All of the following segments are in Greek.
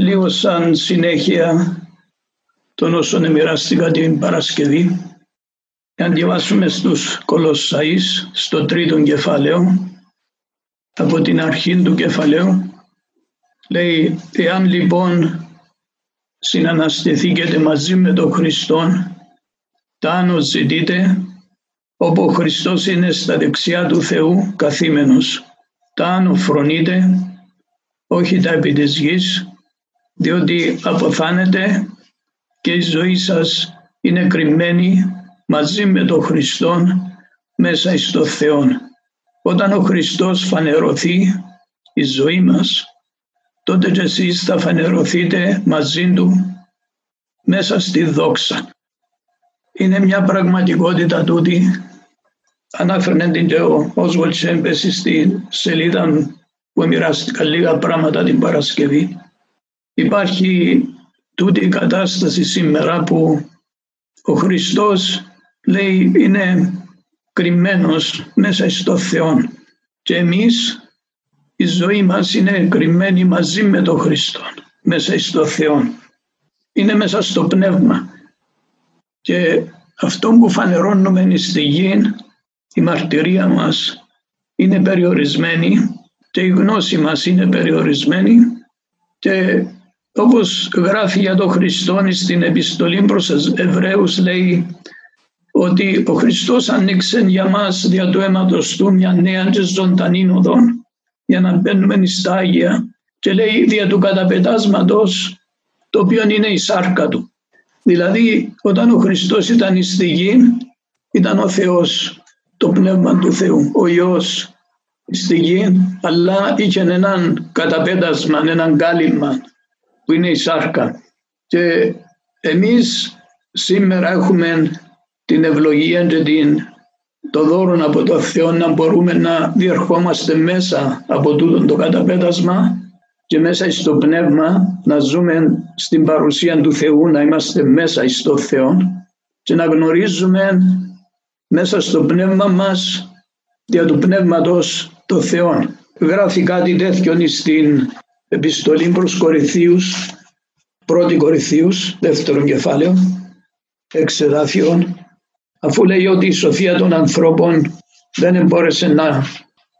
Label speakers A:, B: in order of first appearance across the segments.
A: λίγο σαν συνέχεια των όσων μοιράστηκα την Παρασκευή. Αν διαβάσουμε στους Κολοσσαείς, στο τρίτο κεφάλαιο, από την αρχή του κεφαλαίου, λέει, εάν λοιπόν συναναστηθήκετε μαζί με τον Χριστόν, τα άνω ζητείτε, όπου ο Χριστός είναι στα δεξιά του Θεού καθήμενος. Τα άνω φρονείτε, όχι τα επί της γης, διότι αποθάνετε και η ζωή σας είναι κρυμμένη μαζί με τον Χριστό μέσα στο Θεό. Όταν ο Χριστός φανερωθεί η ζωή μας, τότε και εσείς θα φανερωθείτε μαζί Του μέσα στη δόξα. Είναι μια πραγματικότητα τούτη. Ανάφερνε την και ο Όσβολτ Σέμπεση στη σελίδα που μοιράστηκα λίγα πράγματα την Παρασκευή. Υπάρχει τούτη η κατάσταση σήμερα που ο Χριστός λέει είναι κρυμμένος μέσα στο Θεό και εμείς η ζωή μας είναι κρυμμένη μαζί με τον Χριστό μέσα στο Θεό. Είναι μέσα στο πνεύμα και αυτό που φανερώνουμε στη γη η μαρτυρία μας είναι περιορισμένη και η γνώση μας είναι περιορισμένη και όπως γράφει για τον Χριστό στην επιστολή προς Εβραίους λέει ότι ο Χριστός ανοίξε για μας δια του αίματος του μια νέα και ζωντανή οδόν για να μπαίνουμε στα Άγια και λέει δια του καταπετάσματος το οποίο είναι η σάρκα του. Δηλαδή όταν ο Χριστός ήταν στη γη ήταν ο Θεός, το Πνεύμα του Θεού, ο Υιός στη γη αλλά είχε έναν καταπέτασμα, έναν κάλυμα που είναι η σάρκα. Και εμείς σήμερα έχουμε την ευλογία και την, το δώρο από το Θεό να μπορούμε να διερχόμαστε μέσα από τούτο το καταπέτασμα και μέσα στο πνεύμα να ζούμε στην παρουσία του Θεού, να είμαστε μέσα στο Θεό και να γνωρίζουμε μέσα στο πνεύμα μας για του πνεύματος το Θεό. Γράφει κάτι τέτοιο στην επιστολή προς Κορυθίους, πρώτη Κορυθίους, δεύτερο κεφάλαιο, εξεδάφιον, αφού λέει ότι η σοφία των ανθρώπων δεν μπόρεσε να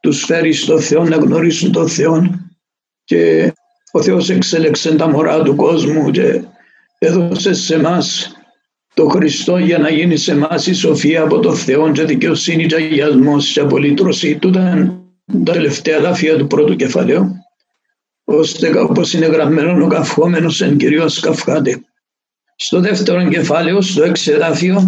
A: τους φέρει στο Θεό, να γνωρίσουν τον Θεό και ο Θεός εξέλεξε τα μωρά του κόσμου και έδωσε σε εμά το Χριστό για να γίνει σε εμά η σοφία από το Θεό και δικαιοσύνη και αγιασμός και απολύτρωση. Τούτα τα τελευταία δάφια του πρώτου κεφαλαίου ώστε όπως είναι γραμμένο ο καυχόμενος εν κυρίως καυχάται. Στο δεύτερο κεφάλαιο, στο εξεδάφιο,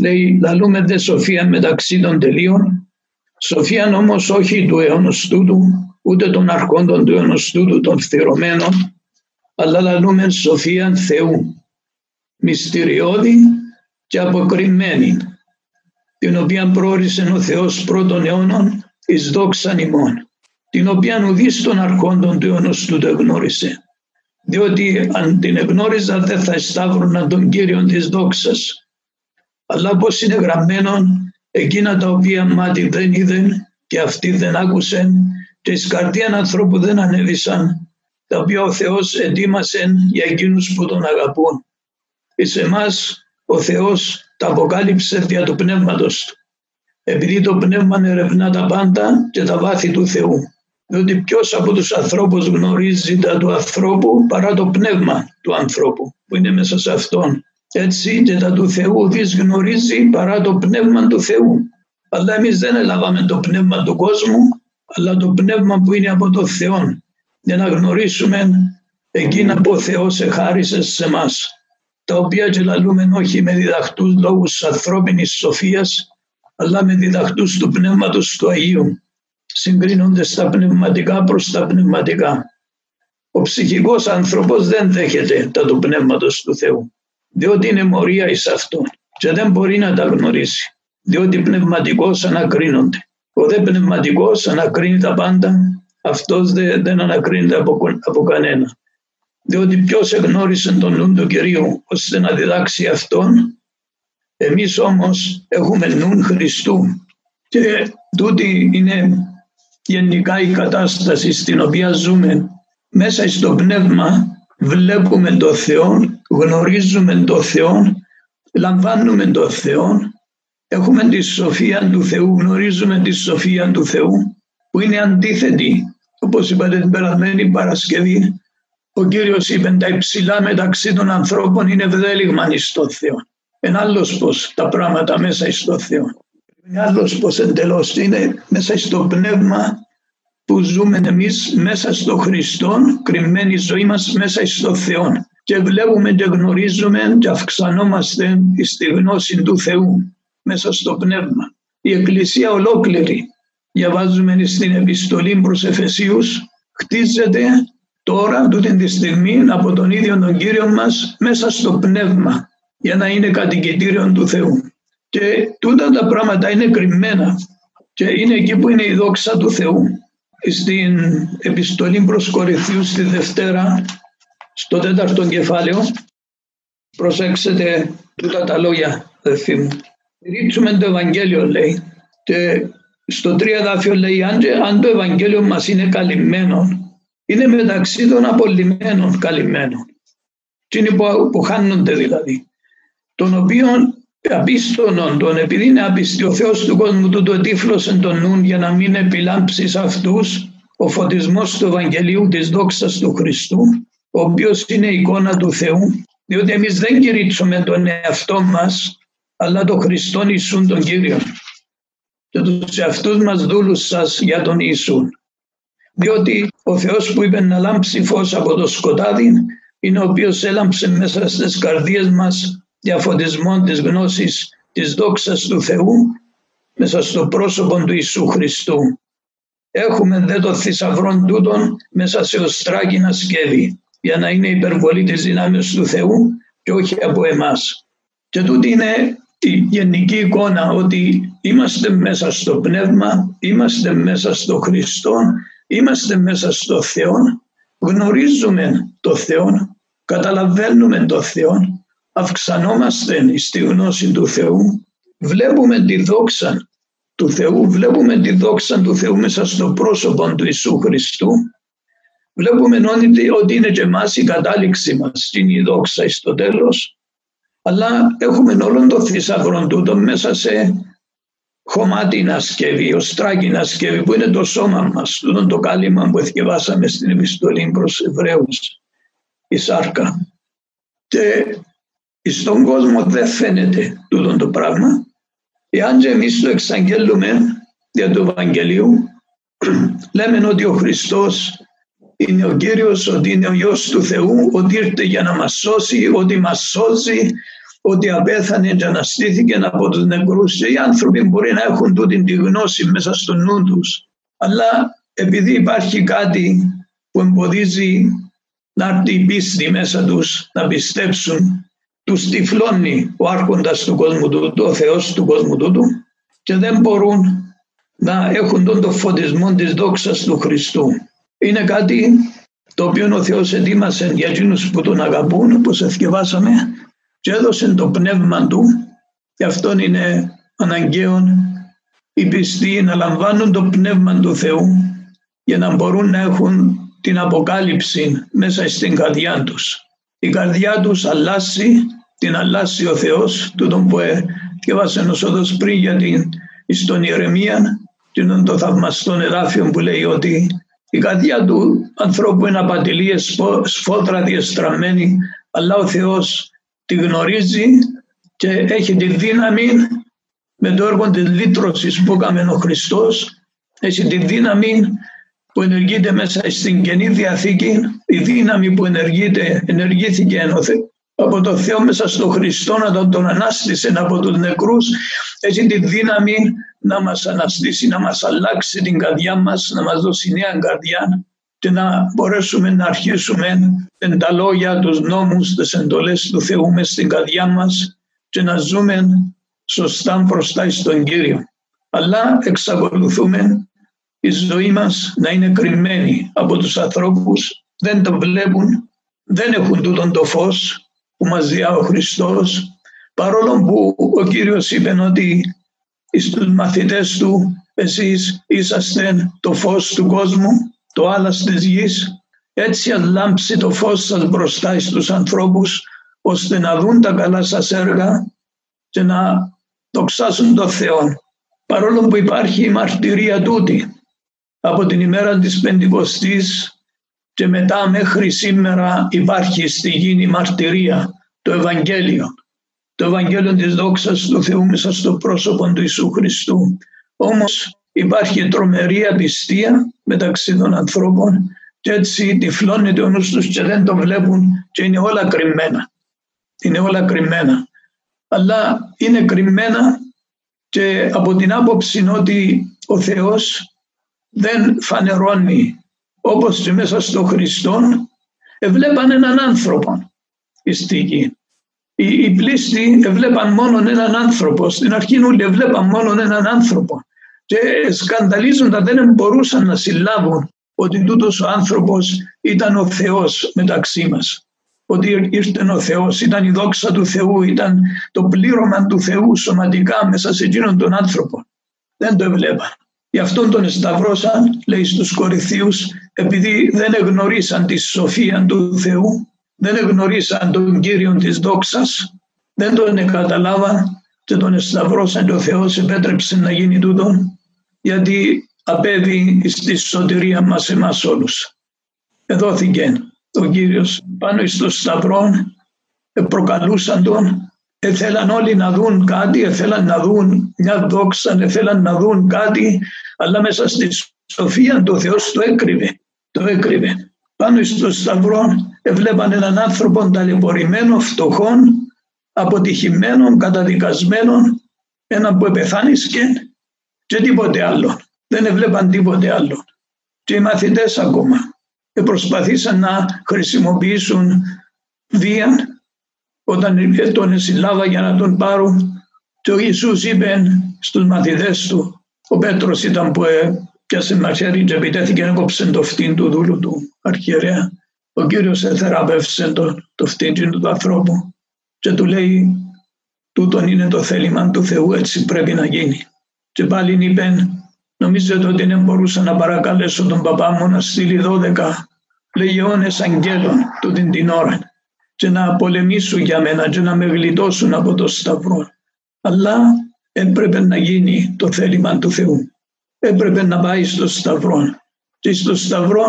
A: λέει «Λαλούμε δε σοφία μεταξύ των τελείων, σοφία όμως όχι του αιώνος τούτου, ούτε των αρχόντων του αιώνος τούτου των φθηρωμένων, αλλά λαλούμε σοφία Θεού, μυστηριώδη και αποκριμένη, την οποία πρόορισε ο Θεός πρώτων αιώνων εις δόξαν ημών την οποία ουδής των αρχόντων του αιώνος του δεν γνώρισε. Διότι αν την εγνώριζα δεν θα εσταύρωναν τον Κύριο της δόξας. Αλλά πως είναι γραμμένο εκείνα τα οποία μάτι δεν είδαν και αυτοί δεν άκουσαν και εις καρδίαν ανθρώπου δεν ανέβησαν τα οποία ο Θεός ετοίμασε για εκείνους που τον αγαπούν. Εις εμάς ο Θεός τα αποκάλυψε δια του Πνεύματος Του. Επειδή το Πνεύμα ερευνά τα πάντα και τα βάθη του Θεού διότι ποιος από τους ανθρώπους γνωρίζει τα του ανθρώπου παρά το πνεύμα του ανθρώπου που είναι μέσα σε αυτόν. Έτσι και τα του Θεού δις γνωρίζει παρά το πνεύμα του Θεού. Αλλά εμείς δεν έλαβαμε το πνεύμα του κόσμου, αλλά το πνεύμα που είναι από το Θεό, για να γνωρίσουμε εκείνα που ο Θεός εχάρισε σε εμά, τα οποία και λαλούμε όχι με διδαχτούς λόγους ανθρώπινης σοφίας, αλλά με διδαχτούς του Πνεύματος του Αγίου συγκρίνονται στα πνευματικά προς τα πνευματικά. Ο ψυχικός άνθρωπος δεν δέχεται τα του Πνεύματος του Θεού, διότι είναι μορία εις αυτό και δεν μπορεί να τα γνωρίσει, διότι πνευματικός ανακρίνονται. Ο δε πνευματικός ανακρίνει τα πάντα, αυτός δεν, δεν ανακρίνεται από, από κανένα. Διότι ποιος εγνώρισε τον νου του Κυρίου ώστε να διδάξει αυτόν, εμείς όμως έχουμε νου Χριστού και τούτη είναι γενικά η κατάσταση στην οποία ζούμε μέσα στο πνεύμα βλέπουμε το Θεό, γνωρίζουμε το Θεό, λαμβάνουμε το Θεό, έχουμε τη σοφία του Θεού, γνωρίζουμε τη σοφία του Θεού που είναι αντίθετη. Όπως είπατε την περασμένη Παρασκευή, ο Κύριος είπε τα υψηλά μεταξύ των ανθρώπων είναι ευδέλιγμα εις το Θεό. Ένα άλλος πως τα πράγματα μέσα στο Θεό. Είναι άλλο πως εντελώς είναι μέσα στο πνεύμα που ζούμε εμείς μέσα στο Χριστό, κρυμμένη ζωή μας μέσα στο Θεό. Και βλέπουμε και γνωρίζουμε και αυξανόμαστε στη γνώση του Θεού μέσα στο πνεύμα. Η Εκκλησία ολόκληρη, διαβάζουμε στην επιστολή προς Εφεσίους, χτίζεται τώρα, τούτη τη στιγμή, από τον ίδιο τον Κύριο μας, μέσα στο πνεύμα, για να είναι κατοικητήριο του Θεού. Και τούτα τα πράγματα είναι κρυμμένα και είναι εκεί που είναι η δόξα του Θεού στην επιστολή προς Κορυφίου στη Δευτέρα, στο τέταρτο κεφάλαιο, προσέξτε τούτα τα λόγια, αδερφοί μου. Ρίξουμε το Ευαγγέλιο, λέει, και στο τρία δάφιο λέει, αν, αν το Ευαγγέλιο μας είναι καλυμμένο, είναι μεταξύ των απολυμμένων καλυμμένων. Τι είναι που, που χάνονται δηλαδή. Τον οποίον απίστωνον τον, επειδή είναι απιστή ο Θεός του κόσμου του το τύφλωσε τον νουν για να μην επιλάμψεις σε αυτούς ο φωτισμός του Ευαγγελίου της δόξας του Χριστού, ο οποίος είναι η εικόνα του Θεού, διότι εμείς δεν κηρύξουμε τον εαυτό μας, αλλά τον Χριστόν Ιησούν τον Κύριο και τους εαυτούς μας δούλους σας για τον Ιησούν. Διότι ο Θεός που είπε να λάμψει φως από το σκοτάδι είναι ο οποίος έλαμψε μέσα στις καρδίες μας διαφωτισμών της γνώσης της δόξας του Θεού μέσα στο πρόσωπο του Ιησού Χριστού. Έχουμε δε το θησαυρό τούτον μέσα σε οστράγινα σκεύη για να είναι υπερβολή της δυνάμεως του Θεού και όχι από εμάς. Και τούτη είναι η γενική εικόνα ότι είμαστε μέσα στο Πνεύμα, είμαστε μέσα στο Χριστό, είμαστε μέσα στο Θεό, γνωρίζουμε το Θεό, καταλαβαίνουμε το Θεό αυξανόμαστε στη γνώση του Θεού, βλέπουμε τη δόξα του Θεού, βλέπουμε τη δόξα του Θεού μέσα στο πρόσωπο του Ιησού Χριστού, βλέπουμε ότι είναι και εμάς η κατάληξη μας, είναι η δόξα στο τέλος, αλλά έχουμε όλον το θησαυρό τούτο μέσα σε χωμάτινα σκεύη, οστράκινα σκεύη που είναι το σώμα μας, τούτο το κάλυμα που εθιεβάσαμε στην επιστολή προς Εβραίους, η σάρκα. Και στον κόσμο δεν φαίνεται τούτο το πράγμα. Εάν και εμείς το εξαγγέλουμε για το Ευαγγελίου, λέμε ότι ο Χριστός είναι ο Κύριος, ότι είναι ο Υιός του Θεού, ότι ήρθε για να μας σώσει, ότι μας σώζει, ότι απέθανε και αναστήθηκε από τους νεκρούς και οι άνθρωποι μπορεί να έχουν τούτη τη γνώση μέσα στο νου τους. Αλλά επειδή υπάρχει κάτι που εμποδίζει να έρθει η πίστη μέσα τους να πιστέψουν τους τυφλώνει ο άρχοντας του κόσμου του, ο Θεός του κόσμου του και δεν μπορούν να έχουν τον το φωτισμό της δόξας του Χριστού. Είναι κάτι το οποίο ο Θεός ετοίμασε για εκείνους που τον αγαπούν, όπως ευκαιβάσαμε, και έδωσε το πνεύμα του, και αυτό είναι αναγκαίο οι πιστοί να λαμβάνουν το πνεύμα του Θεού για να μπορούν να έχουν την αποκάλυψη μέσα στην καρδιά τους η καρδιά τους αλλάσει, την αλλάσει ο Θεός, τούτον που διαβάσε ο Σόδος πριν για την στον Ιερεμία, την το θαυμαστό εδάφιο που λέει ότι η καρδιά του ανθρώπου είναι απατηλή, σφόδρα διεστραμμένη, αλλά ο Θεός τη γνωρίζει και έχει τη δύναμη με το έργο της λύτρωσης που έκανε ο Χριστός, έχει τη δύναμη που ενεργείται μέσα στην Καινή Διαθήκη, η δύναμη που ενεργείται, ενεργήθηκε από το Θεό μέσα στο Χριστό να τον, τον ανάστησε από τους νεκρούς, έχει τη δύναμη να μας αναστήσει, να μας αλλάξει την καρδιά μας, να μας δώσει νέα καρδιά και να μπορέσουμε να αρχίσουμε με τα λόγια, τους νόμους, τις εντολές του Θεού μέσα στην καρδιά μας και να ζούμε σωστά μπροστά στον Κύριο. Αλλά εξακολουθούμε η ζωή μας να είναι κρυμμένη από τους ανθρώπους, δεν το βλέπουν, δεν έχουν τούτον το φως που μας διά ο Χριστός, παρόλο που ο Κύριος είπε ότι στους μαθητές του εσείς είσαστε το φως του κόσμου, το άλλας της γης, Έτσι ας λάμψει το φως σας μπροστά στους ανθρώπους, ώστε να δουν τα καλά σας έργα και να δοξάσουν τον Θεό. Παρόλο που υπάρχει η μαρτυρία τούτη από την ημέρα της Πεντηκοστής και μετά μέχρι σήμερα υπάρχει στη γη μαρτυρία, το Ευαγγέλιο. Το Ευαγγέλιο της δόξας του Θεού μέσα στο πρόσωπο του Ιησού Χριστού. Όμως υπάρχει τρομερή απιστία μεταξύ των ανθρώπων και έτσι τυφλώνεται ο νους τους και δεν το βλέπουν και είναι όλα κρυμμένα. Είναι όλα κρυμμένα. Αλλά είναι κρυμμένα και από την άποψη ότι ο Θεός δεν φανερώνει όπως και μέσα στο Χριστό εβλέπαν έναν άνθρωπο στη γη. Οι, οι πλήστοι εβλέπαν μόνο έναν άνθρωπο. Στην αρχή όλοι εβλέπαν μόνο έναν άνθρωπο. Και σκανδαλίζοντα δεν μπορούσαν να συλλάβουν ότι τούτος ο άνθρωπος ήταν ο Θεός μεταξύ μας. Ότι ήρθε ο Θεός, ήταν η δόξα του Θεού, ήταν το πλήρωμα του Θεού σωματικά μέσα σε εκείνον τον άνθρωπο. Δεν το εβλέπαν. Γι' αυτόν τον σταυρώσαν, λέει στους Κορυθίους, επειδή δεν εγνωρίσαν τη σοφία του Θεού, δεν εγνωρίσαν τον Κύριο της δόξας, δεν τον καταλάβαν και τον σταυρώσαν και ο Θεός επέτρεψε να γίνει τούτο, γιατί απέβει στη σωτηρία μας εμάς όλους. Εδώθηκε ο Κύριος πάνω στο σταυρό, προκαλούσαν τον, ήθελαν όλοι να δουν κάτι, ήθελαν να δουν μια δόξα, ήθελαν να δουν κάτι, αλλά μέσα στη σοφία του Θεός το έκρυβε, το έκρυβε. Πάνω στο σταυρό έβλεπαν έναν άνθρωπο ταλαιπωρημένο, φτωχόν, αποτυχημένο, καταδικασμένο, ένα που επεθάνισκε και τίποτε άλλο. Δεν έβλεπαν τίποτε άλλο. Και οι μαθητές ακόμα προσπαθήσαν να χρησιμοποιήσουν βία όταν τον συλλάβα για να τον πάρουν και ο Ιησούς είπε στους μαθητές του ο Πέτρος ήταν που πιάσε μαχαίρι και επιτέθηκε να κόψε το φτύν του δούλου του αρχιερέα. Ο Κύριος εθεραπεύσε το, το φτύν του ανθρώπου και του λέει τούτον είναι το θέλημα του Θεού έτσι πρέπει να γίνει. Και πάλι είπε νομίζετε ότι δεν μπορούσα να παρακαλέσω τον παπά μου να στείλει 12 λεγιώνες αγγέλων τούτην την ώρα και να πολεμήσουν για μένα και να με γλιτώσουν από το σταυρό. Αλλά έπρεπε να γίνει το θέλημα του Θεού. Έπρεπε να πάει στο σταυρό. Και στο σταυρό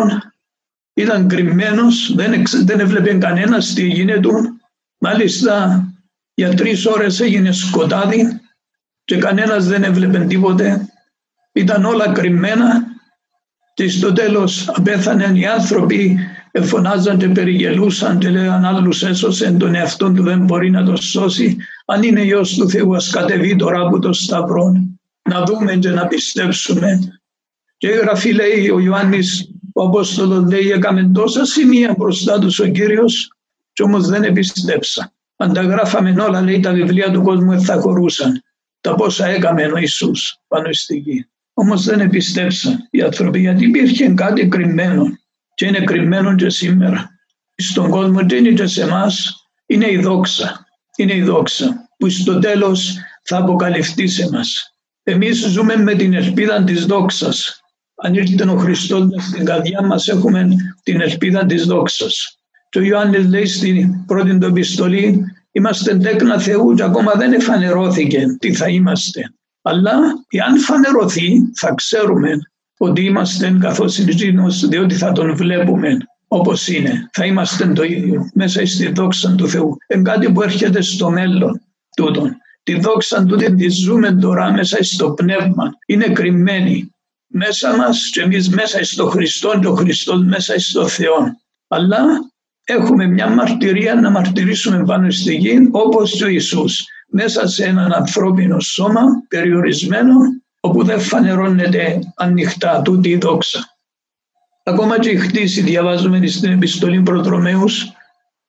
A: ήταν κρυμμένος, δεν, δεν έβλεπε κανένας τι έγινε του. Μάλιστα για τρεις ώρες έγινε σκοτάδι και κανένας δεν έβλεπε τίποτε. Ήταν όλα κρυμμένα και στο τέλος απέθαναν οι άνθρωποι φωνάζαν και περιγελούσαν και λέγαν άλλους έσωσε τον εαυτό του δεν μπορεί να το σώσει αν είναι Υιός του Θεού ας κατεβεί τώρα από το Σταυρό να δούμε και να πιστέψουμε και η Γραφή λέει ο Ιωάννης ο Απόστολος λέει έκαμε τόσα σημεία μπροστά τους ο Κύριος και όμως δεν επιστέψα αν τα γράφαμε όλα λέει τα βιβλία του κόσμου θα χωρούσαν τα πόσα έκαμε ο Ιησούς πάνω στη γη όμως δεν επιστέψαν οι άνθρωποι γιατί υπήρχε κάτι κρυμμένο και είναι κρυμμένο και σήμερα. Στον κόσμο και είναι και σε εμάς είναι η δόξα. Είναι η δόξα που στο τέλος θα αποκαλυφθεί σε μας. Εμείς ζούμε με την ελπίδα της δόξας. Αν ήρθε ο Χριστός στην καρδιά μας έχουμε την ελπίδα της δόξας. Και ο Ιωάννης λέει στην πρώτη του επιστολή είμαστε τέκνα Θεού και ακόμα δεν εφανερώθηκε τι θα είμαστε. Αλλά εάν φανερωθεί θα ξέρουμε ότι είμαστε καθώς είναι διότι θα τον βλέπουμε όπως είναι. Θα είμαστε το ίδιο μέσα στη δόξα του Θεού. Είναι κάτι που έρχεται στο μέλλον τούτον. Τη δόξα του τη ζούμε τώρα μέσα στο πνεύμα. Είναι κρυμμένη μέσα μας και εμείς μέσα στο Χριστό και ο Χριστός μέσα στο Θεό. Αλλά έχουμε μια μαρτυρία να μαρτυρήσουμε πάνω στη γη όπως ο Ιησούς μέσα σε έναν ανθρώπινο σώμα περιορισμένο όπου δεν φανερώνεται ανοιχτά τούτη η δόξα. Ακόμα και η χτίση διαβάζουμε στην επιστολή προτρομέους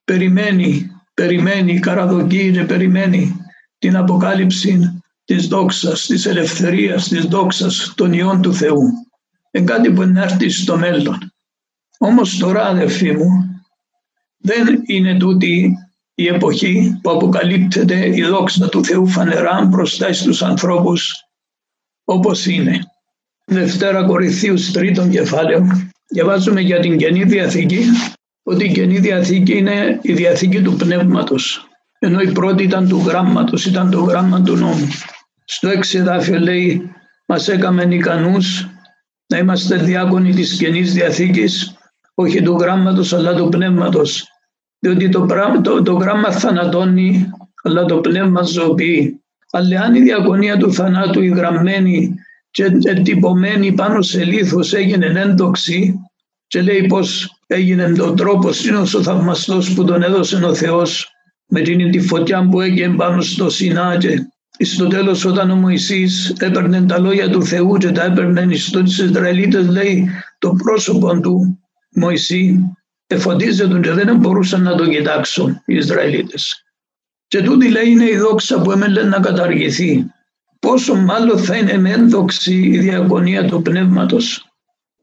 A: περιμένει, περιμένει, καραδοκεί και περιμένει την αποκάλυψη της δόξας, της ελευθερίας, της δόξας των ιών του Θεού. Είναι κάτι που είναι έρθει στο μέλλον. Όμως τώρα αδελφοί μου δεν είναι τούτη η εποχή που αποκαλύπτεται η δόξα του Θεού φανερά μπροστά στους ανθρώπους όπως είναι. Δευτέρα Κορυθίους τρίτον κεφάλαιο Διαβάζουμε για την Καινή Διαθήκη ότι η Καινή Διαθήκη είναι η Διαθήκη του Πνεύματος ενώ η πρώτη ήταν του Γράμματος, ήταν το γράμμα του νόμου. Στο έξι εδάφιο λέει μας έκαμε ικανούς να είμαστε διάκονοι της Καινής Διαθήκης όχι του γράμματος αλλά του πνεύματος διότι το, το, το γράμμα θανατώνει αλλά το πνεύμα ζωοποιεί. Αλλά αν η διακονία του θανάτου η γραμμένη και εντυπωμένη πάνω σε λίθος έγινε ένδοξη και λέει πως έγινε το τρόπο είναι ο θαυμαστός που τον έδωσε ο Θεός με την τη φωτιά που έγινε πάνω στο Σινά και στο τέλος όταν ο Μωυσής έπαιρνε τα λόγια του Θεού και τα έπαιρνε στους Ισραηλίτες λέει το πρόσωπο του Μωυσή εφωτίζεται και δεν μπορούσαν να το κοιτάξουν οι Ισραηλίτες. Και τούτη λέει είναι η δόξα που έμελε να καταργηθεί. Πόσο μάλλον θα είναι ένδοξη η διακονία του πνεύματος.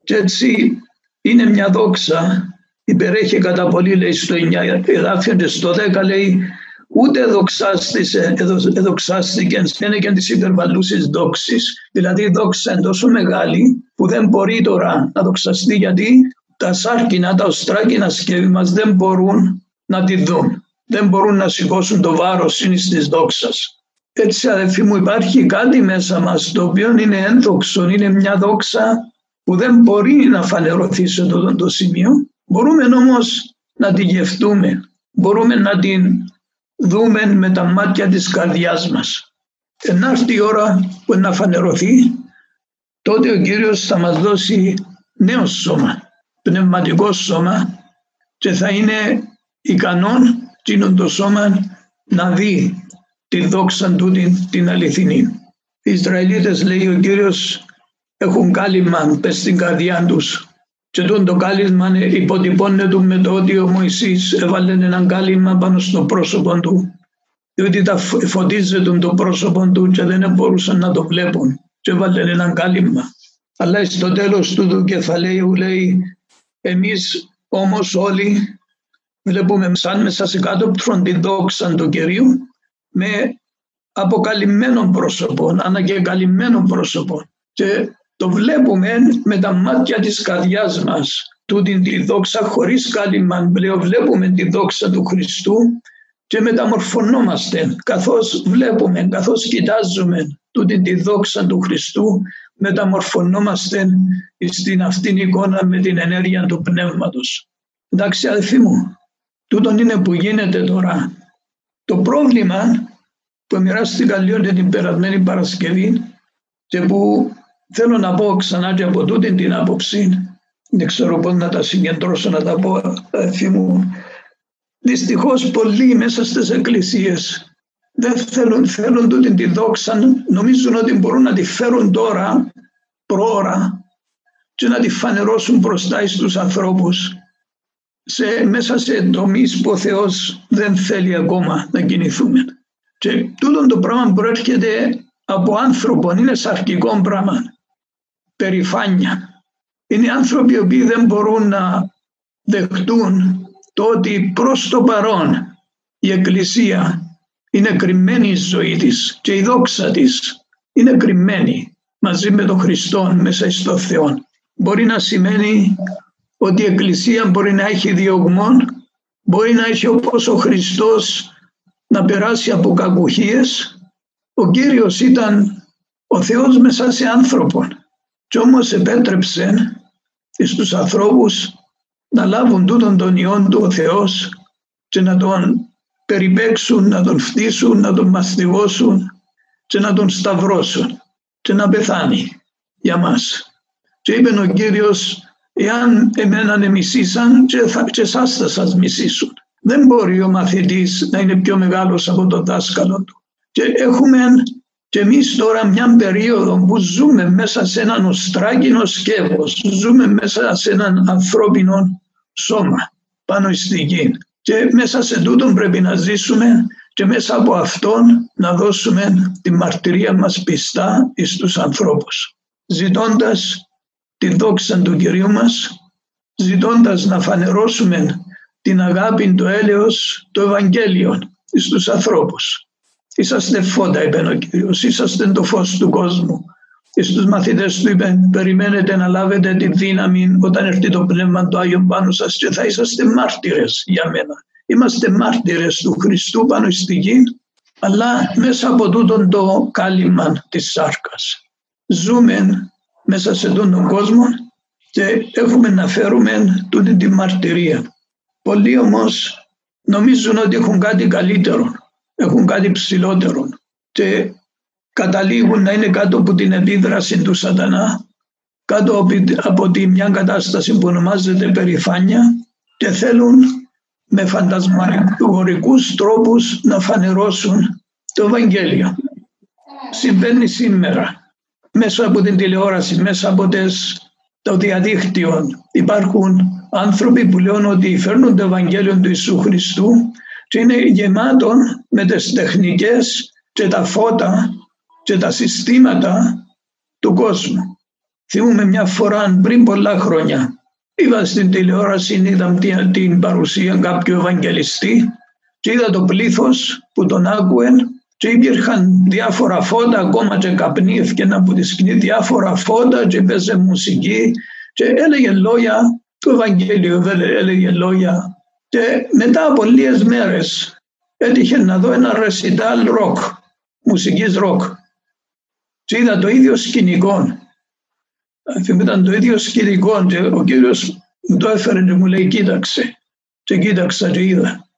A: Και έτσι είναι μια δόξα, υπερέχει κατά πολύ λέει στο 9 εδάφιο και στο 10 λέει ούτε δοξάστησε, εδοξάστηκε είναι και τις υπερβαλλούσεις δόξης, δηλαδή η δόξα είναι τόσο μεγάλη που δεν μπορεί τώρα να δοξαστεί γιατί τα σάρκινα, τα οστράκινα σκεύη μας δεν μπορούν να τη δουν δεν μπορούν να σηκώσουν το βάρος της δόξας. Έτσι αδελφοί μου υπάρχει κάτι μέσα μας το οποίο είναι ένδοξο, είναι μια δόξα που δεν μπορεί να φανερωθεί σε αυτό το σημείο. Μπορούμε όμως να τη γευτούμε, μπορούμε να την δούμε με τα μάτια της καρδιάς μας. Εν η ώρα που να φανερωθεί, τότε ο Κύριος θα μας δώσει νέο σώμα, πνευματικό σώμα και θα είναι ικανόν εκείνον το σώμα να δει τη δόξα του την, την αληθινή. Οι Ισραηλίτες λέει ο Κύριος έχουν κάλυμα πες στην καρδιά τους και τον το κάλυμα υποτυπώνεται με το ότι ο Μωυσής έβαλε έναν κάλυμα πάνω στο πρόσωπο του διότι τα φωτίζεται το πρόσωπο του και δεν μπορούσαν να το βλέπουν και έβαλε έναν κάλυμα. Αλλά στο τέλος του, του κεφαλαίου λέει εμείς όμως όλοι βλέπουμε σαν μέσα σε κάτω τη δόξα του Κυρίου με αποκαλυμμένο πρόσωπο, ανακεκαλυμμένο πρόσωπο και το βλέπουμε με τα μάτια της καρδιάς μας τούτη τη δόξα χωρίς κάλυμα πλέον βλέπουμε τη δόξα του Χριστού και μεταμορφωνόμαστε καθώς βλέπουμε, καθώς κοιτάζουμε τούτη τη δόξα του Χριστού μεταμορφωνόμαστε στην αυτήν εικόνα με την ενέργεια του Πνεύματος. Εντάξει αδελφοί μου, Τούτον είναι που γίνεται τώρα. Το πρόβλημα που μοιράστηκα λίγο την περασμένη Παρασκευή και που θέλω να πω ξανά και από τούτη την άποψη, δεν ξέρω πώς να τα συγκεντρώσω να τα πω αδελφοί μου, δυστυχώς πολλοί μέσα στις εκκλησίες δεν θέλουν, θέλουν τούτη τη δόξα, νομίζουν ότι μπορούν να τη φέρουν τώρα, πρόωρα και να τη φανερώσουν μπροστά στους ανθρώπους σε, μέσα σε τομείς που ο Θεός δεν θέλει ακόμα να κινηθούμε. Και τούτο το πράγμα προέρχεται από άνθρωπο, είναι σαρκικό πράγμα, περηφάνεια. Είναι άνθρωποι οι οποίοι δεν μπορούν να δεχτούν το ότι προς το παρόν η Εκκλησία είναι κρυμμένη η ζωή της και η δόξα της είναι κρυμμένη μαζί με τον Χριστό μέσα στο Θεό. Μπορεί να σημαίνει ότι η Εκκλησία μπορεί να έχει διωγμόν, μπορεί να έχει όπως ο Χριστός να περάσει από κακουχίες. Ο Κύριος ήταν ο Θεός μέσα σε άνθρωπον και όμως επέτρεψε στους ανθρώπους να λάβουν τούτον τον Υιόν του ο Θεός και να τον περιπέξουν, να τον φτύσουν, να τον μαστιγώσουν και να τον σταυρώσουν και να πεθάνει για μας. Και είπε ο Κύριος Εάν εμένα με μισήσαν και, θα, και εσάς θα σας μισήσουν. Δεν μπορεί ο μαθητής να είναι πιο μεγάλος από τον δάσκαλο του. Και έχουμε και εμείς τώρα μια περίοδο που ζούμε μέσα σε έναν οστράγινο σκεύος, ζούμε μέσα σε έναν ανθρώπινο σώμα πάνω στη γη. Και μέσα σε τούτον πρέπει να ζήσουμε και μέσα από αυτόν να δώσουμε τη μαρτυρία μας πιστά στους ανθρώπους. Ζητώντας τη δόξα του Κυρίου μας, ζητώντας να φανερώσουμε την αγάπη, του έλεος, το Ευαγγέλιο στους ανθρώπους. Είσαστε φώτα, είπε ο Κύριος, είσαστε το φως του κόσμου. στους μαθητές του είπε περιμένετε να λάβετε τη δύναμη όταν έρθει το Πνεύμα του Άγιο πάνω σας και θα είσαστε μάρτυρες για μένα. Είμαστε μάρτυρες του Χριστού πάνω στη γη αλλά μέσα από τούτον το κάλυμα της σάρκας. Ζούμε μέσα σε τον κόσμο και έχουμε να φέρουμε τούτη τη μαρτυρία. Πολλοί όμως νομίζουν ότι έχουν κάτι καλύτερο, έχουν κάτι ψηλότερο και καταλήγουν να είναι κάτω από την επίδραση του σατανά, κάτω από τη μια κατάσταση που ονομάζεται περηφάνεια και θέλουν με φαντασμαγορικούς τρόπους να φανερώσουν το Ευαγγέλιο. Συμβαίνει σήμερα μέσα από την τηλεόραση, μέσα από το διαδίκτυο. Υπάρχουν άνθρωποι που λένε ότι φέρνουν το Ευαγγέλιο του Ιησού Χριστού και είναι γεμάτο με τις τεχνικές και τα φώτα και τα συστήματα του κόσμου. Θυμούμε μια φορά πριν πολλά χρόνια είδα στην τηλεόραση, είδα την παρουσία κάποιου Ευαγγελιστή και είδα το πλήθος που τον άκουε και υπήρχαν διάφορα φώτα, ακόμα και καπνί ευκαιρία από τη σκηνή, διάφορα φώτα και παίζε μουσική και έλεγε λόγια του Ευαγγέλιου, έλεγε λόγια. Και μετά από λίγες μέρες έτυχε να δω ένα ρεσιτάλ ροκ, μουσικής ροκ. Και είδα το ίδιο σκηνικό. Ήταν το ίδιο σκηνικό και ο κύριος μου το έφερε και μου λέει κοίταξε. Και κοίταξα και είδα.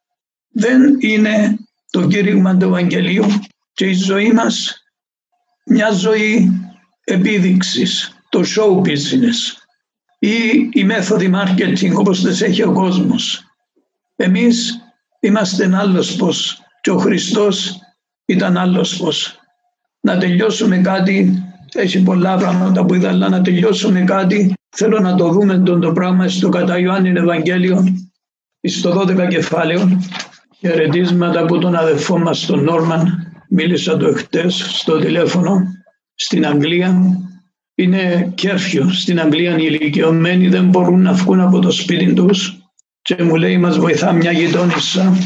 A: Δεν είναι το κήρυγμα του Ευαγγελίου και η ζωή μας μια ζωή επίδειξης, το show business ή η μέθοδη marketing όπως τις έχει ο κόσμος. Εμείς είμαστε άλλος πως και ο Χριστός ήταν άλλος πως. Να τελειώσουμε κάτι, έχει πολλά πράγματα που είδα, αλλά να τελειώσουμε κάτι, θέλω να το δούμε τον το πράγμα στο κατά Ιωάννη Ευαγγέλιο, στο 12 κεφάλαιο, χαιρετίσματα από τον αδελφό μας τον Νόρμαν. Μίλησα το εχθές στο τηλέφωνο στην Αγγλία. Είναι κέρφιο. Στην Αγγλία οι ηλικιωμένοι δεν μπορούν να βγουν από το σπίτι τους και μου λέει μας βοηθά μια γειτόνισσα.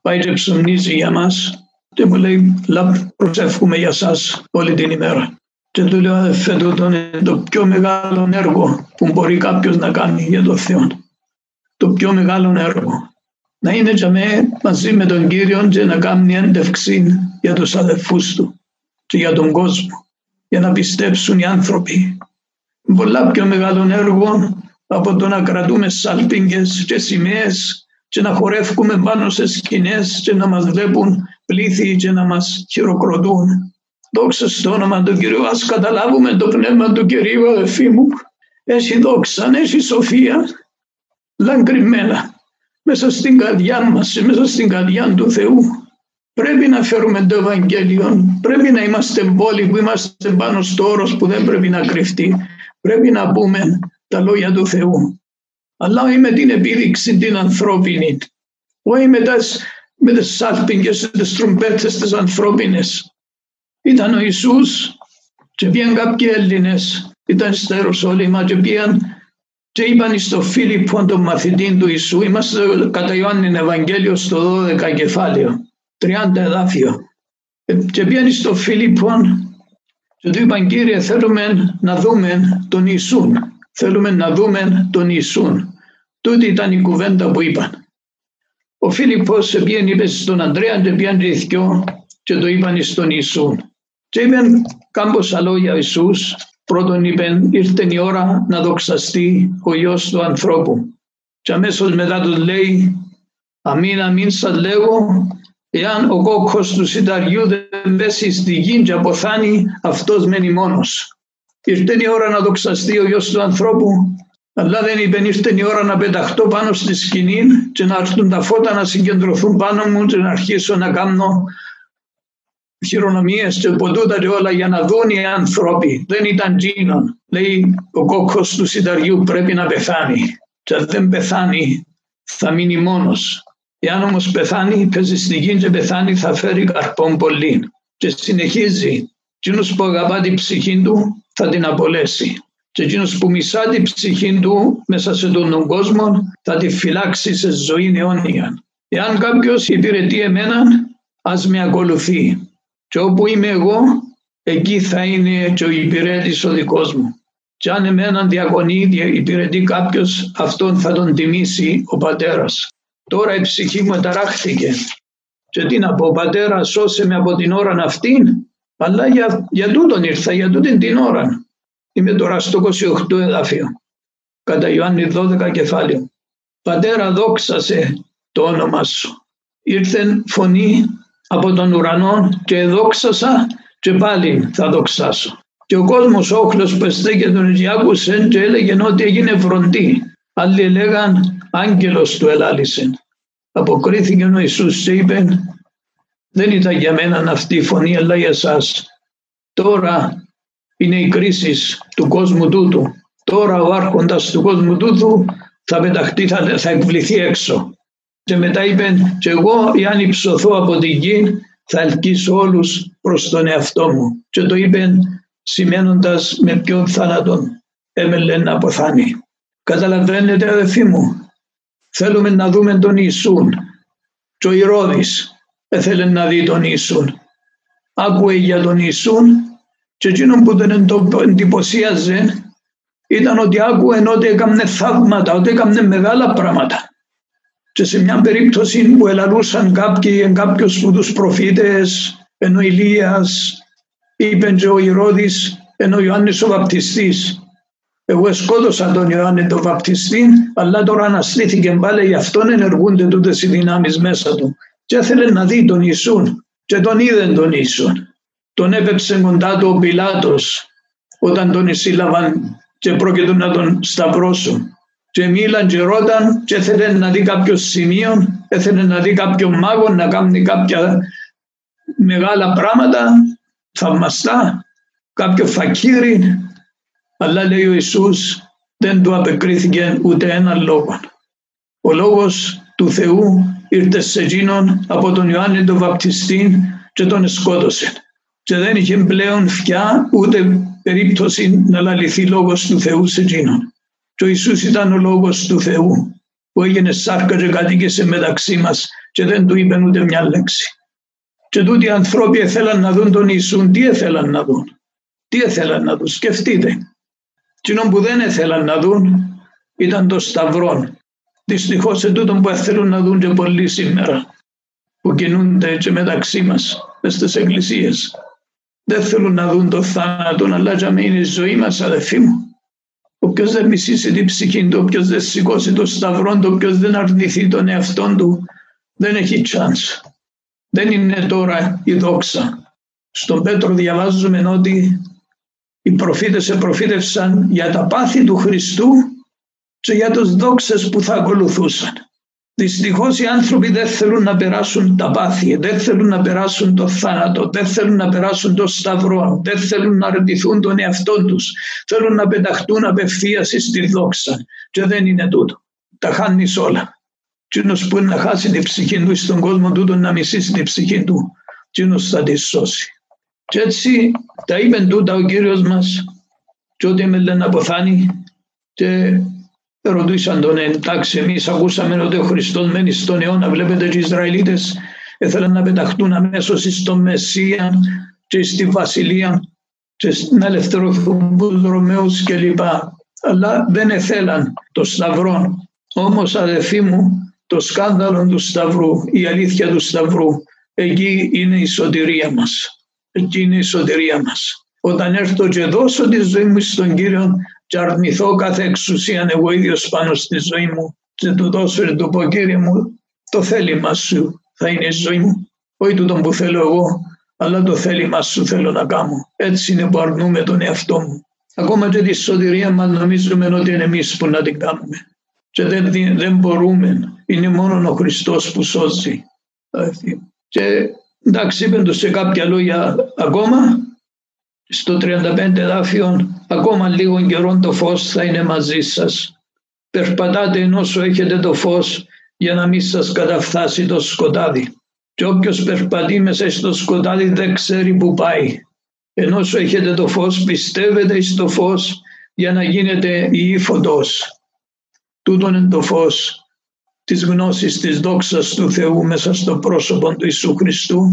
A: Πάει και ψωμνίζει για μας και μου λέει προσεύχουμε για σας όλη την ημέρα. Και του λέω αδελφέ τούτο είναι το πιο μεγάλο έργο που μπορεί κάποιος να κάνει για το Θεό. Το πιο μεγάλο έργο να είναι για με, μαζί με τον Κύριο και να κάνει έντευξη για τους αδελφούς του και για τον κόσμο, για να πιστέψουν οι άνθρωποι. Πολλά πιο μεγάλο έργο από το να κρατούμε σάλπιγγες και σημαίες και να χορεύουμε πάνω σε σκηνές και να μας βλέπουν πλήθη και να μας χειροκροτούν. Δόξα στο όνομα του Κυρίου, ας καταλάβουμε το πνεύμα του Κυρίου αδελφοί μου. Έχει δόξα, έχει σοφία, λαγκριμένα μέσα στην καρδιά μας, μέσα στην καρδιά του Θεού. Πρέπει να φέρουμε το Ευαγγέλιο, πρέπει να είμαστε πόλοι που είμαστε πάνω στο όρος που δεν πρέπει να κρυφτεί. Πρέπει να πούμε τα λόγια του Θεού. Αλλά όχι με την επίδειξη την ανθρώπινη, όχι με, τας, με τις σάλπιγγες, τις τρουμπέτες τις ανθρώπινες. Ήταν ο Ιησούς και πήγαν κάποιοι Έλληνες, ήταν στα Ιεροσόλυμα και πήγαν και είπαν στο Φίλιππο τον μαθητή του Ιησού, είμαστε κατά Ιωάννη Ευαγγέλιο στο 12 κεφάλαιο, 30 εδάφιο. Ε, και πήγαν στο Φίλιππο και του είπαν Κύριε θέλουμε να δούμε τον Ιησού, θέλουμε να δούμε τον Ιησού. Τούτη ήταν η κουβέντα που είπαν. Ο Φίλιππος πήγαινε είπε στον Ανδρέα και πήγαν και και το είπαν στον Ιησού. Και είπαν κάμποσα λόγια Ιησούς Πρώτον είπε ήρθε η ώρα να δοξαστεί ο Υιός του ανθρώπου. Και αμέσως μετά τους λέει αμήν αμήν σας λέγω εάν ο κόκκος του συνταριού δεν πέσει στη γη και αποθάνει αυτός μένει μόνος. Ήρθε η ώρα να δοξαστεί ο Υιός του ανθρώπου αλλά δεν είπε ήρθε η ώρα να πεταχτώ πάνω στη σκηνή και να έρθουν τα φώτα να συγκεντρωθούν πάνω μου και να αρχίσω να κάνω χειρονομίες και ποτούτα και όλα για να δουν οι άνθρωποι. Δεν ήταν τζίνον. Λέει ο κόκκος του συνταριού πρέπει να πεθάνει. Και αν δεν πεθάνει θα μείνει μόνος. Εάν όμως πεθάνει, παίζει στη γη και πεθάνει θα φέρει καρπόν πολύ. Και συνεχίζει. Εκείνος που αγαπά την ψυχή του θα την απολέσει. Και εκείνος που μισά την ψυχή του μέσα σε τον κόσμο θα τη φυλάξει σε ζωή αιώνια. Εάν κάποιος υπηρετεί εμένα, ας με ακολουθεί. Και όπου είμαι εγώ, εκεί θα είναι και ο υπηρέτης ο δικός μου. Και αν εμέναν διακονεί, υπηρετεί κάποιος, αυτόν θα τον τιμήσει ο πατέρας. Τώρα η ψυχή μου ταράχθηκε. Και τι να πω, ο πατέρας σώσε με από την ώρα αυτήν, αλλά για, για τούτον ήρθα, για τούτην την ώρα. Είμαι τώρα στο 28 εδάφιο, κατά Ιωάννη 12 κεφάλαιο. Πατέρα δόξασε το όνομα σου. Ήρθε φωνή από τον ουρανό και δόξασα και πάλι θα δοξάσω. Και ο κόσμος όχλος που στέκεται τον άκουσε και έλεγε ότι έγινε βροντή. Άλλοι έλεγαν άγγελος του ελάλησε. Αποκρίθηκε ο Ιησούς και είπε δεν ήταν για μένα αυτή η φωνή αλλά για εσάς. Τώρα είναι η κρίση του κόσμου τούτου. Τώρα ο άρχοντας του κόσμου τούτου θα πεταχτεί, θα, θα εκβληθεί έξω. Και μετά είπε και εγώ εάν υψωθώ από την γη θα ελκύσω όλους προς τον εαυτό μου. Και το είπε σημαίνοντας με ποιον θάνατον έμελε να αποθάνει. Καταλαβαίνετε αδελφοί μου, θέλουμε να δούμε τον Ιησούν. Και ο Ηρώδης έθελε να δει τον Ιησούν. Άκουε για τον Ιησούν και εκείνο που τον εντυπωσίαζε ήταν ότι άκουε ότι έκαμνε θαύματα, ότι έκαμνε μεγάλα πράγματα. Και σε μια περίπτωση που ελαλούσαν κάποιοι, κάποιους από τους προφήτες, ενώ Ηλίας, είπε και ο Ηρώδης, ενώ ο Ιωάννης ο Βαπτιστής. Εγώ σκότωσα τον Ιωάννη τον Βαπτιστή, αλλά τώρα αναστήθηκε πάλι, γι' αυτόν ενεργούνται τούτες οι δυνάμεις μέσα του. Και ήθελε να δει τον Ιησούν, και τον είδε τον Ιησούν. Τον έπεψε κοντά του ο Πιλάτος, όταν τον εισήλαβαν και πρόκειται να τον σταυρώσουν. Και μίλαν και ρώταν και έθελε να δει κάποιο σημείο, έθελε να δει κάποιο μάγο να κάνει κάποια μεγάλα πράγματα, θαυμαστά, κάποιο φακύρι, αλλά λέει ο Ιησούς δεν του απεκρίθηκε ούτε ένα λόγο. Ο λόγος του Θεού ήρθε σε εκείνον από τον Ιωάννη τον Βαπτιστή και τον σκότωσε. Και δεν είχε πλέον φιά ούτε περίπτωση να λαληθεί λόγος του Θεού σε εκείνον. Και ο Ιησούς ήταν ο λόγος του Θεού που έγινε σάρκα και κατοίκησε μεταξύ μας και δεν του είπε ούτε μια λέξη. Και τούτοι οι άνθρωποι ήθελαν να δουν τον Ιησούν. Τι ήθελαν να δουν; Τι ήθελαν να δουν; Σκεφτείτε. Κοινό που δεν ήθελαν να δουν ήταν το σταυρό. Δυστυχώς σε τούτο που θέλουν να δουν και πολλοί σήμερα που κινούνται έτσι μεταξύ μας στις εκκλησίες. Δεν θέλουν να δουν το θάνατο, αλλά για μένα είναι η ζωή μας, αδελφοί μου. Όποιος δεν μισήσει την ψυχή του, όποιος δεν σηκώσει το σταυρό του, όποιος δεν αρνηθεί τον εαυτό του, δεν έχει chance. Δεν είναι τώρα η δόξα. Στον Πέτρο διαβάζουμε ότι οι προφήτες επροφήτευσαν για τα πάθη του Χριστού και για τους δόξες που θα ακολουθούσαν. Δυστυχώς οι άνθρωποι δεν θέλουν να περάσουν τα πάθη, δεν θέλουν να περάσουν το θάνατο, δεν θέλουν να περάσουν το σταυρό, δεν θέλουν να αρνηθούν τον εαυτό τους. Θέλουν να πεταχτούν απευθείας στη δόξα. Και δεν είναι τούτο. Τα χάνεις όλα. Τίνος που είναι να χάσει την ψυχή του στον κόσμο τούτο να μισήσει την ψυχή του, τίνος θα τη σώσει. Και έτσι τα είπε τούτα ο Κύριος μας και ό,τι με λένε αποθάνει και ρωτήσαν τον εντάξει εμείς ακούσαμε ότι ο Χριστός μένει στον αιώνα βλέπετε και οι Ισραηλίτες ήθελαν να πεταχτούν αμέσως στον Μεσσία και στη Βασιλεία και να ελευθερωθούν τους Ρωμαίους κλπ. Αλλά δεν ήθελαν το Σταυρό. Όμως αδελφοί μου το σκάνδαλο του Σταυρού, η αλήθεια του Σταυρού, εκεί είναι η σωτηρία μας. Εκεί είναι η σωτηρία μας. Όταν έρθω και δώσω τη ζωή μου στον Κύριο και αρνηθώ κάθε εξουσία εγώ ίδιος πάνω στη ζωή μου και του δώσω και του πω Κύριε μου το θέλημα σου θα είναι η ζωή μου. Όχι τούτο που θέλω εγώ, αλλά το θέλημα σου θέλω να κάνω. Έτσι είναι που αρνούμε τον εαυτό μου. Ακόμα και τη σωτηρία μας νομίζουμε ότι είναι εμείς που να την κάνουμε και δεν, δεν μπορούμε. Είναι μόνο ο Χριστός που σώζει. Και εντάξει είπαν σε κάποια λόγια ακόμα στο 35 δάφιο ακόμα λίγο καιρό το φως θα είναι μαζί σας. Περπατάτε ενώ έχετε το φως για να μην σας καταφθάσει το σκοτάδι. Και όποιος περπατεί μέσα στο σκοτάδι δεν ξέρει που πάει. Ενώ έχετε το φως πιστεύετε στο φως για να γίνετε η φωτός. Τούτον είναι το φως της γνώσης της δόξας του Θεού μέσα στο πρόσωπο του Ιησού Χριστού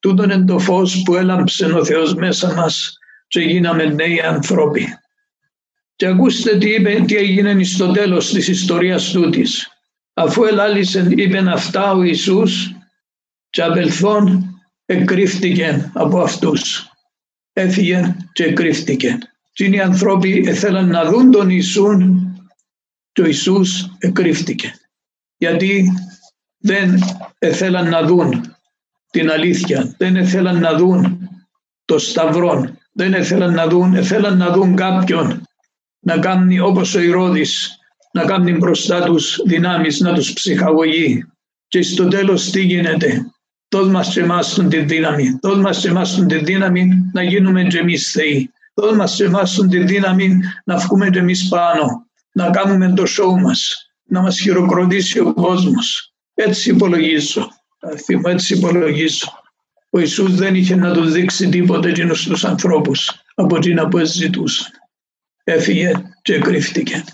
A: Τούτον είναι το φως που έλαμψε ο Θεός μέσα μας και γίναμε νέοι ανθρώποι. Και ακούστε τι είπε, τι έγινε στο τέλος της ιστορίας τούτης. Αφού ελάλησε, είπε αυτά ο Ιησούς και απελθόν εκρύφτηκε από αυτούς. Έφυγε και εκρύφτηκε. Και οι άνθρωποι θέλαν να δουν τον Ιησούν και ο Ιησούς εκρύφτηκε. Γιατί δεν θέλαν να δουν την αλήθεια, δεν θέλαν να δουν το σταυρό, δεν θέλαν να δουν, θέλαν να δουν κάποιον να κάνει όπως ο Ηρώδης, να κάνει μπροστά τους δυνάμεις, να τους ψυχαγωγεί. Και στο τέλος τι γίνεται, Δώσ' μας και εμάς τη δύναμη, δώσ' μας και εμάς τη δύναμη να γίνουμε και εμείς Θεοί. Δώσ' μας και εμάς τη δύναμη να βγούμε και εμείς πάνω, να κάνουμε το σώου μας, να μας χειροκροτήσει ο κόσμος. Έτσι υπολογίζω, μου, έτσι υπολογίζω. Ο Ιησούς δεν είχε να του δείξει τίποτε εκείνους τους ανθρώπους από εκείνα που ζητούσαν. Έφυγε και κρύφτηκε.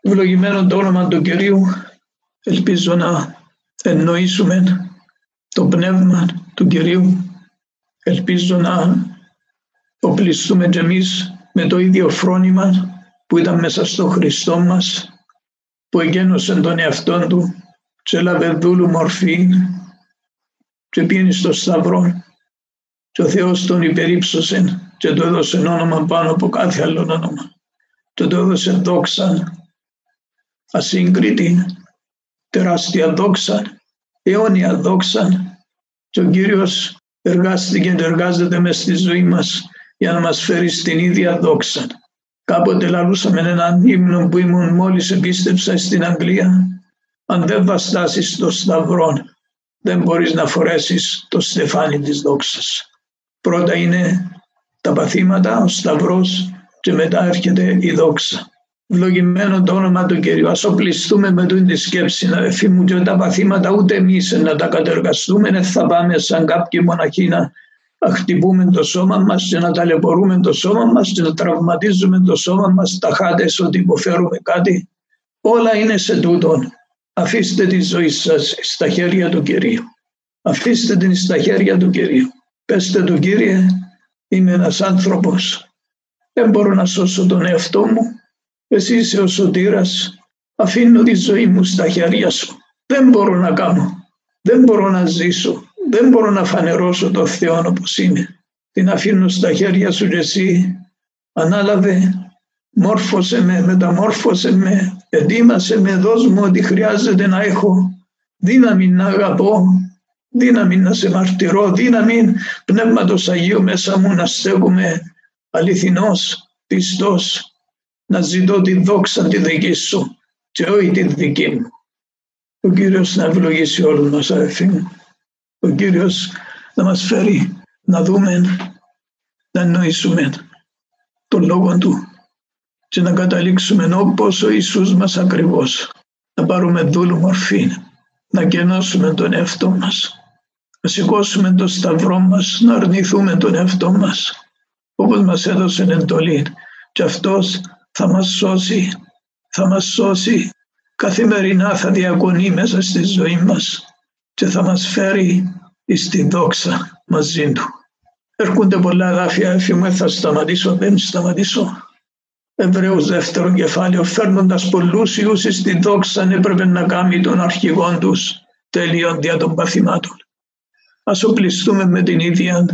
A: Ευλογημένο το όνομα του Κυρίου, ελπίζω να εννοήσουμε το πνεύμα του Κυρίου. Ελπίζω να οπλιστούμε και εμείς με το ίδιο φρόνημα που ήταν μέσα στο Χριστό μας, που εγένωσε τον εαυτό του και έλαβε δούλου μορφή και πήγαινε στο Σταυρό και ο Θεός τον υπερήψωσε και του έδωσε όνομα πάνω από κάθε άλλο όνομα και του έδωσε δόξα ασύγκριτη, τεράστια δόξα, αιώνια δόξα και ο Κύριος εργάστηκε και εργάζεται μέσα στη ζωή μας για να μας φέρει στην ίδια δόξα. Κάποτε λαλούσαμε έναν ύμνο που ήμουν μόλις επίστεψα στην Αγγλία. Αν δεν βαστάσεις το σταυρό, δεν μπορείς να φορέσεις το στεφάνι της δόξας. Πρώτα είναι τα παθήματα, ο σταυρός και μετά έρχεται η δόξα. Βλογημένο το όνομα του Κυρίου. Ας οπλιστούμε με την τη σκέψη, αδελφοί μου, και τα παθήματα ούτε εμείς να τα κατεργαστούμε, δεν θα πάμε σαν κάποιοι μοναχοί να χτυπούμε το σώμα μας και να ταλαιπωρούμε το σώμα μας και να τραυματίζουμε το σώμα μας τα χάτες ότι υποφέρουμε κάτι. Όλα είναι σε τούτον. Αφήστε τη ζωή σας στα χέρια του Κυρίου. Αφήστε την στα χέρια του Κυρίου. Πέστε του Κύριε, είμαι ένας άνθρωπος. Δεν μπορώ να σώσω τον εαυτό μου. Εσύ είσαι ο σωτήρας. Αφήνω τη ζωή μου στα χέρια σου. Δεν μπορώ να κάνω. Δεν μπορώ να ζήσω. Δεν μπορώ να φανερώσω το Θεό όπως είναι. Την αφήνω στα χέρια σου και εσύ. Ανάλαβε, μόρφωσε με, μεταμόρφωσε με, ετοίμασε με, δώσ' μου ό,τι χρειάζεται να έχω. Δύναμη να αγαπώ, δύναμη να σε μαρτυρώ, δύναμη Πνεύματος Αγίου μέσα μου να στέκομαι αληθινός, πιστός, να ζητώ τη δόξα τη δική σου και όχι τη δική μου. Ο Κύριος να ευλογήσει όλους μας αδελφοί μου. Ο Κύριος να μας φέρει να δούμε, να εννοήσουμε τον Λόγο Του και να καταλήξουμε όπως ο Ιησούς μας ακριβώς. Να πάρουμε δούλου μορφή, να κενώσουμε τον εαυτό μας, να σηκώσουμε το σταυρό μας, να αρνηθούμε τον εαυτό μας, όπως μας έδωσε εντολή. Και αυτός θα μας σώσει, θα μας σώσει, καθημερινά θα διακονεί μέσα στη ζωή μας και θα μας φέρει στη δόξα μαζί του. Έρχονται πολλά εδάφια, έφη μου, θα σταματήσω, δεν σταματήσω. Εβραίος δεύτερο κεφάλαιο, φέρνοντας πολλούς ιούς στη δόξα έπρεπε να κάνει τον αρχηγόν τους τέλειον δια των παθημάτων. Ας οπλιστούμε με την ίδια,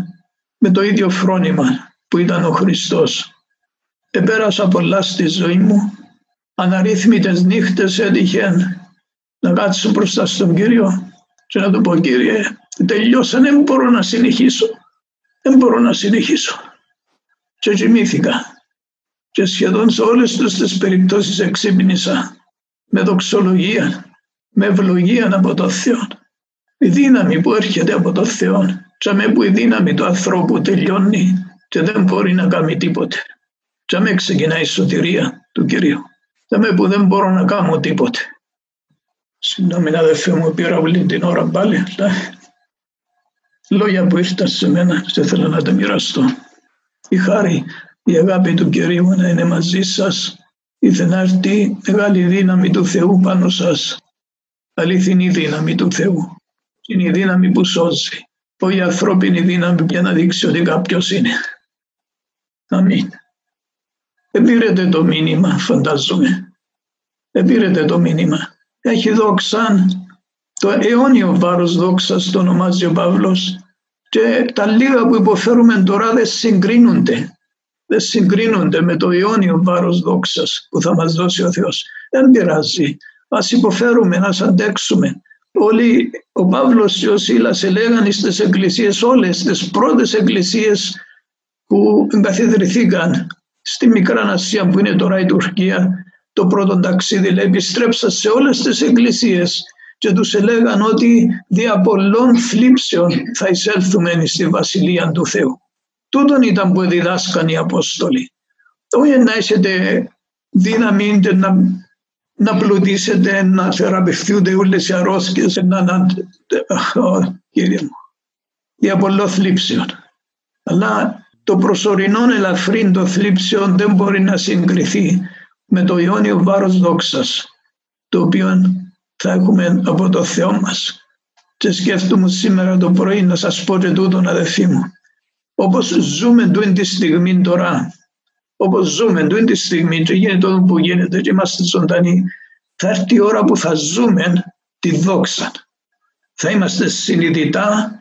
A: με το ίδιο φρόνημα που ήταν ο Χριστός. Επέρασα πολλά στη ζωή μου, αναρρύθμιτες νύχτες έτυχε να κάτσω μπροστά στον Κύριο και να του πω Κύριε, τελειώσα, δεν μπορώ να συνεχίσω. Δεν μπορώ να συνεχίσω. Και κοιμήθηκα. Και σχεδόν σε όλες τις περιπτώσεις εξύπνησα με δοξολογία, με ευλογία από το Θεό. Η δύναμη που έρχεται από το Θεό, και με που η δύναμη του ανθρώπου τελειώνει και δεν μπορεί να κάνει τίποτε. Και με ξεκινάει η σωτηρία του Κυρίου. Και με που δεν μπορώ να κάνω τίποτε. Συγγνώμη αδερφέ μου, πήρα όλη την ώρα πάλι. Λόγια που ήρθαν σε μένα και θέλω να τα μοιραστώ. Η χάρη, η αγάπη του Κυρίου να είναι μαζί σας. Ήθελε να έρθει μεγάλη δύναμη του Θεού πάνω σας. Αληθινή δύναμη του Θεού. Είναι η δύναμη που σώζει. η ανθρώπινη δύναμη για να δείξει ότι κάποιος είναι. Αμήν. Επήρετε το μήνυμα, φαντάζομαι. Επήρετε το μήνυμα. Έχει δόξα, το αιώνιο βάρος δόξας το ονομάζει ο Παύλος και τα λίγα που υποφέρουμε τώρα δεν συγκρίνονται. Δεν συγκρίνονται με το αιώνιο βάρος δόξας που θα μας δώσει ο Θεός. Δεν πειράζει. Ας υποφέρουμε, ας αντέξουμε. Όλοι, ο Παύλος και ο Σίλας έλεγαν στις εκκλησίες όλες, τις πρώτες εκκλησίες που εγκαθιδρυθήκαν στη Μικρά Ασία που είναι τώρα η Τουρκία, το πρώτο ταξίδι λέει επιστρέψα σε όλες τις εκκλησίες και τους έλεγαν ότι δια πολλών θλίψεων θα εισέλθουμε στη Βασιλεία του Θεού. Τούτον ήταν που διδάσκαν οι Απόστολοι. Όχι να έχετε δύναμη να, να πλουτίσετε, να θεραπευθούνται όλες οι αρρώσκες, να, να, κύριε μου, δια πολλών θλίψεων. Αλλά το προσωρινό ελαφρύν των θλίψεων δεν μπορεί να συγκριθεί με το αιώνιο βάρος δόξας, το οποίο θα έχουμε από το Θεό μας. Και σκέφτομαι σήμερα το πρωί να σας πω και τούτον αδελφοί μου. Όπως ζούμε τούτη τη στιγμή τώρα, όπως ζούμε τούτη τη στιγμή και γίνεται το που γίνεται και είμαστε ζωντανοί, θα έρθει η ώρα που θα ζούμε τη δόξα. Θα είμαστε συνειδητά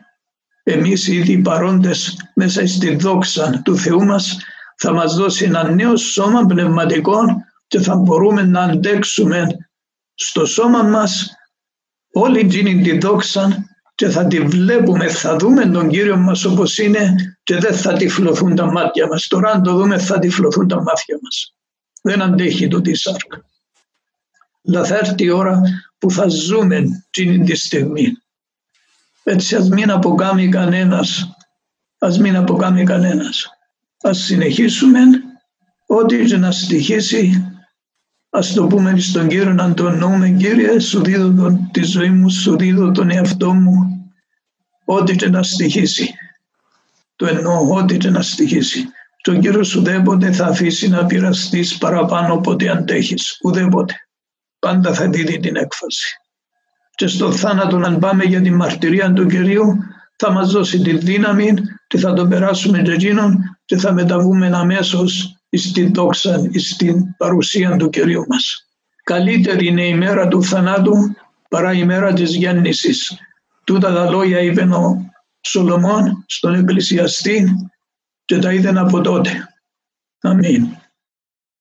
A: εμείς ήδη παρόντες μέσα στη δόξα του Θεού μας θα μας δώσει ένα νέο σώμα πνευματικό και θα μπορούμε να αντέξουμε στο σώμα μας όλη την τη δόξα και θα τη βλέπουμε, θα δούμε τον Κύριο μας όπως είναι και δεν θα τυφλωθούν τα μάτια μας. Τώρα αν το δούμε θα τυφλωθούν τα μάτια μας. Δεν αντέχει το τη σάρκα. Αλλά θα έρθει η ώρα που θα ζούμε την τη στιγμή. Έτσι ας μην αποκάμει κανένας, ας μην αποκάμει κανένας. Ας συνεχίσουμε ό,τι και να στοιχήσει Ας το πούμε στον Κύριο να τον εννοούμε Κύριε σου δίδω τον, τη ζωή μου, σου δίδω τον εαυτό μου ό,τι και να στοιχήσει. Το εννοώ ό,τι και να στοιχήσει. Τον Κύριο σου ουδέποτε θα αφήσει να πειραστείς παραπάνω από ό,τι αντέχεις. Ουδέποτε. Πάντα θα δίδει την έκφαση. Και στο θάνατο αν πάμε για τη μαρτυρία του Κυρίου θα μας δώσει τη δύναμη και θα τον περάσουμε και εκείνον και θα μεταβούμε αμέσως στην δόξα, στην παρουσία του Κυρίου μας. Καλύτερη είναι η μέρα του θανάτου παρά η μέρα της γέννησης. Τούτα τα λόγια είπε ο Σολομών στον εκκλησιαστή και τα είδε από τότε. Αμήν.